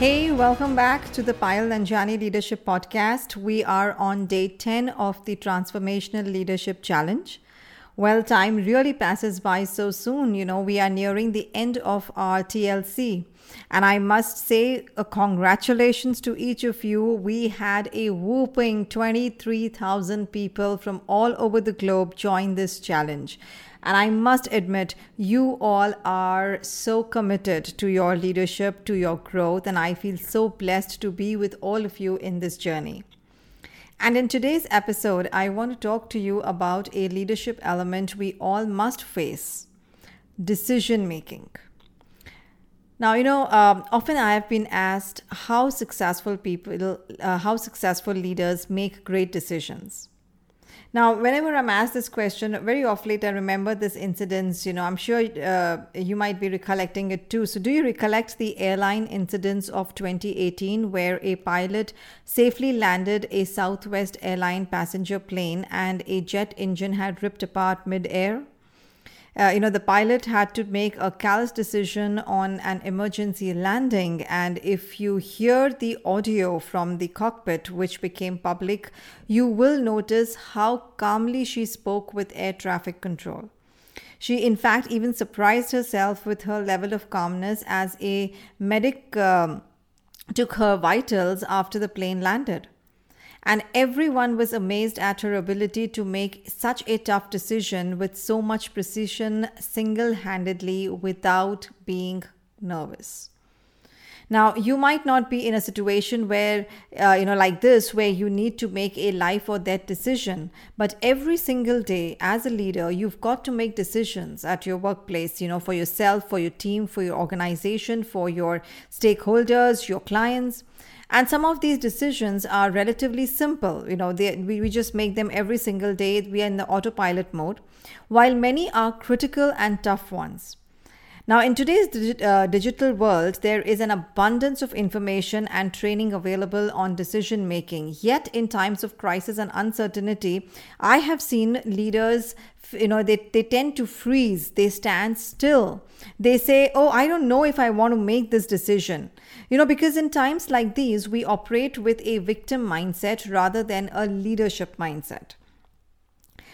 Hey, welcome back to the Payal Nanjiani Leadership Podcast. We are on day 10 of the Transformational Leadership Challenge. Well, time really passes by so soon. You know, we are nearing the end of our TLC. And I must say, congratulations to each of you. We had a whooping 23,000 people from all over the globe join this challenge. And I must admit, you all are so committed to your leadership, to your growth, and I feel so blessed to be with all of you in this journey. And in today's episode, I want to talk to you about a leadership element we all must face decision making. Now, you know, um, often I have been asked how successful people, uh, how successful leaders make great decisions. Now, whenever I'm asked this question, very often I remember this incident. You know, I'm sure uh, you might be recollecting it too. So, do you recollect the airline incidents of 2018 where a pilot safely landed a Southwest airline passenger plane and a jet engine had ripped apart mid-air? Uh, you know, the pilot had to make a callous decision on an emergency landing. And if you hear the audio from the cockpit, which became public, you will notice how calmly she spoke with air traffic control. She, in fact, even surprised herself with her level of calmness as a medic um, took her vitals after the plane landed and everyone was amazed at her ability to make such a tough decision with so much precision single handedly without being nervous. Now, you might not be in a situation where, uh, you know, like this, where you need to make a life or death decision. But every single day, as a leader, you've got to make decisions at your workplace, you know, for yourself, for your team, for your organization, for your stakeholders, your clients. And some of these decisions are relatively simple. You know, they, we, we just make them every single day. We are in the autopilot mode, while many are critical and tough ones. Now, in today's digi- uh, digital world, there is an abundance of information and training available on decision making. Yet, in times of crisis and uncertainty, I have seen leaders, you know, they, they tend to freeze, they stand still. They say, Oh, I don't know if I want to make this decision. You know, because in times like these, we operate with a victim mindset rather than a leadership mindset.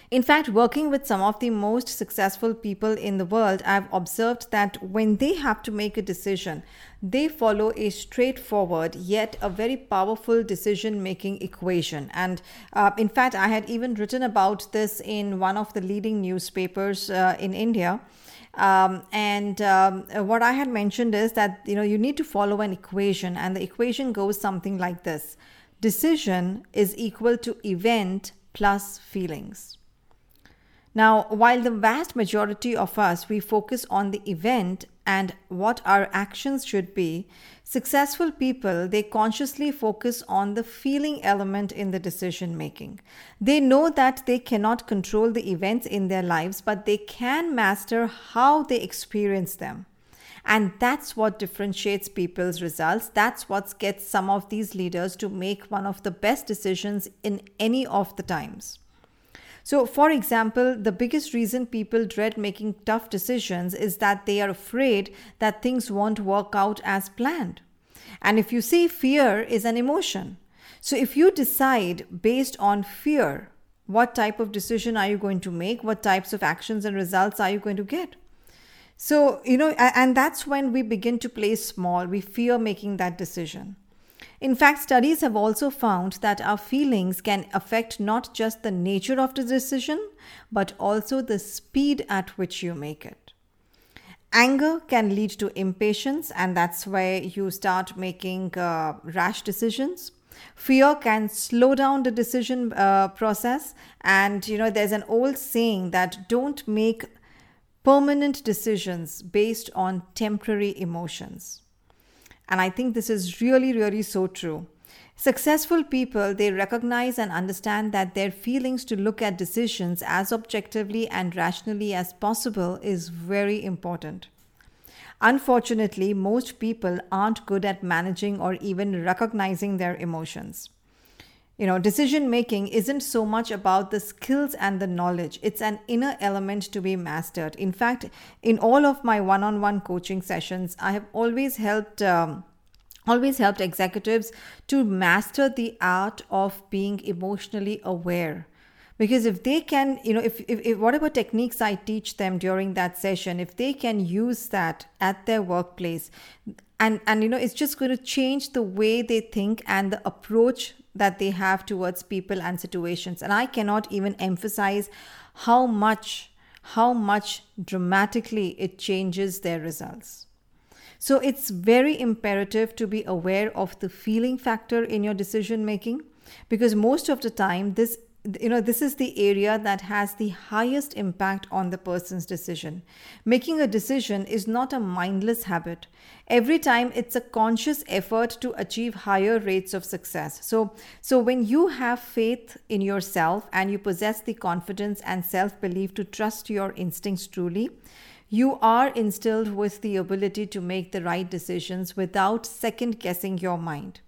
In fact, working with some of the most successful people in the world, I've observed that when they have to make a decision, they follow a straightforward yet a very powerful decision making equation. And uh, in fact, I had even written about this in one of the leading newspapers uh, in India. Um, and um, what I had mentioned is that you know you need to follow an equation, and the equation goes something like this: decision is equal to event plus feelings. Now, while the vast majority of us we focus on the event and what our actions should be, successful people they consciously focus on the feeling element in the decision making. They know that they cannot control the events in their lives, but they can master how they experience them. And that's what differentiates people's results. That's what gets some of these leaders to make one of the best decisions in any of the times. So, for example, the biggest reason people dread making tough decisions is that they are afraid that things won't work out as planned. And if you see, fear is an emotion. So, if you decide based on fear, what type of decision are you going to make? What types of actions and results are you going to get? So, you know, and that's when we begin to play small. We fear making that decision. In fact, studies have also found that our feelings can affect not just the nature of the decision, but also the speed at which you make it. Anger can lead to impatience, and that's where you start making uh, rash decisions. Fear can slow down the decision uh, process, and you know, there's an old saying that don't make permanent decisions based on temporary emotions. And I think this is really, really so true. Successful people, they recognize and understand that their feelings to look at decisions as objectively and rationally as possible is very important. Unfortunately, most people aren't good at managing or even recognizing their emotions. You know, decision making isn't so much about the skills and the knowledge, it's an inner element to be mastered. In fact, in all of my one on one coaching sessions, I have always helped. Um, always helped executives to master the art of being emotionally aware because if they can you know if, if, if, whatever techniques i teach them during that session if they can use that at their workplace and and you know it's just going to change the way they think and the approach that they have towards people and situations. And i cannot even emphasize how much how much dramatically it changes their results. So it's very imperative to be aware of the feeling factor in your decision making because most of the time this you know this is the area that has the highest impact on the person's decision. Making a decision is not a mindless habit. Every time it's a conscious effort to achieve higher rates of success. So so when you have faith in yourself and you possess the confidence and self belief to trust your instincts truly you are instilled with the ability to make the right decisions without second guessing your mind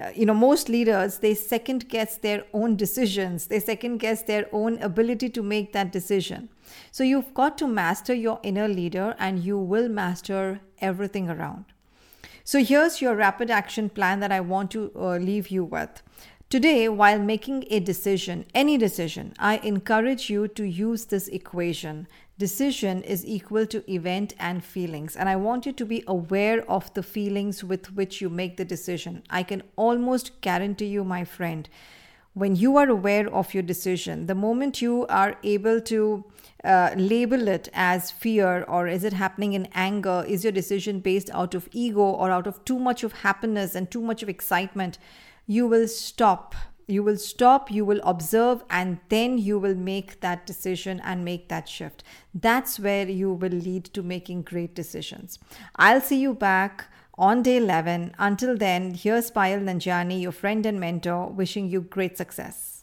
uh, you know most leaders they second guess their own decisions. They second guess their own ability to make that decision. So you've got to master your inner leader and you will master everything around. So here's your rapid action plan that i want to uh, leave you with. Today, while making a decision, any decision, I encourage you to use this equation decision is equal to event and feelings. And I want you to be aware of the feelings with which you make the decision. I can almost guarantee you, my friend, when you are aware of your decision, the moment you are able to uh, label it as fear or is it happening in anger, is your decision based out of ego or out of too much of happiness and too much of excitement, you will stop you will stop, you will observe, and then you will make that decision and make that shift. That's where you will lead to making great decisions. I'll see you back on day 11. Until then, here's Payal Nanjiani, your friend and mentor, wishing you great success.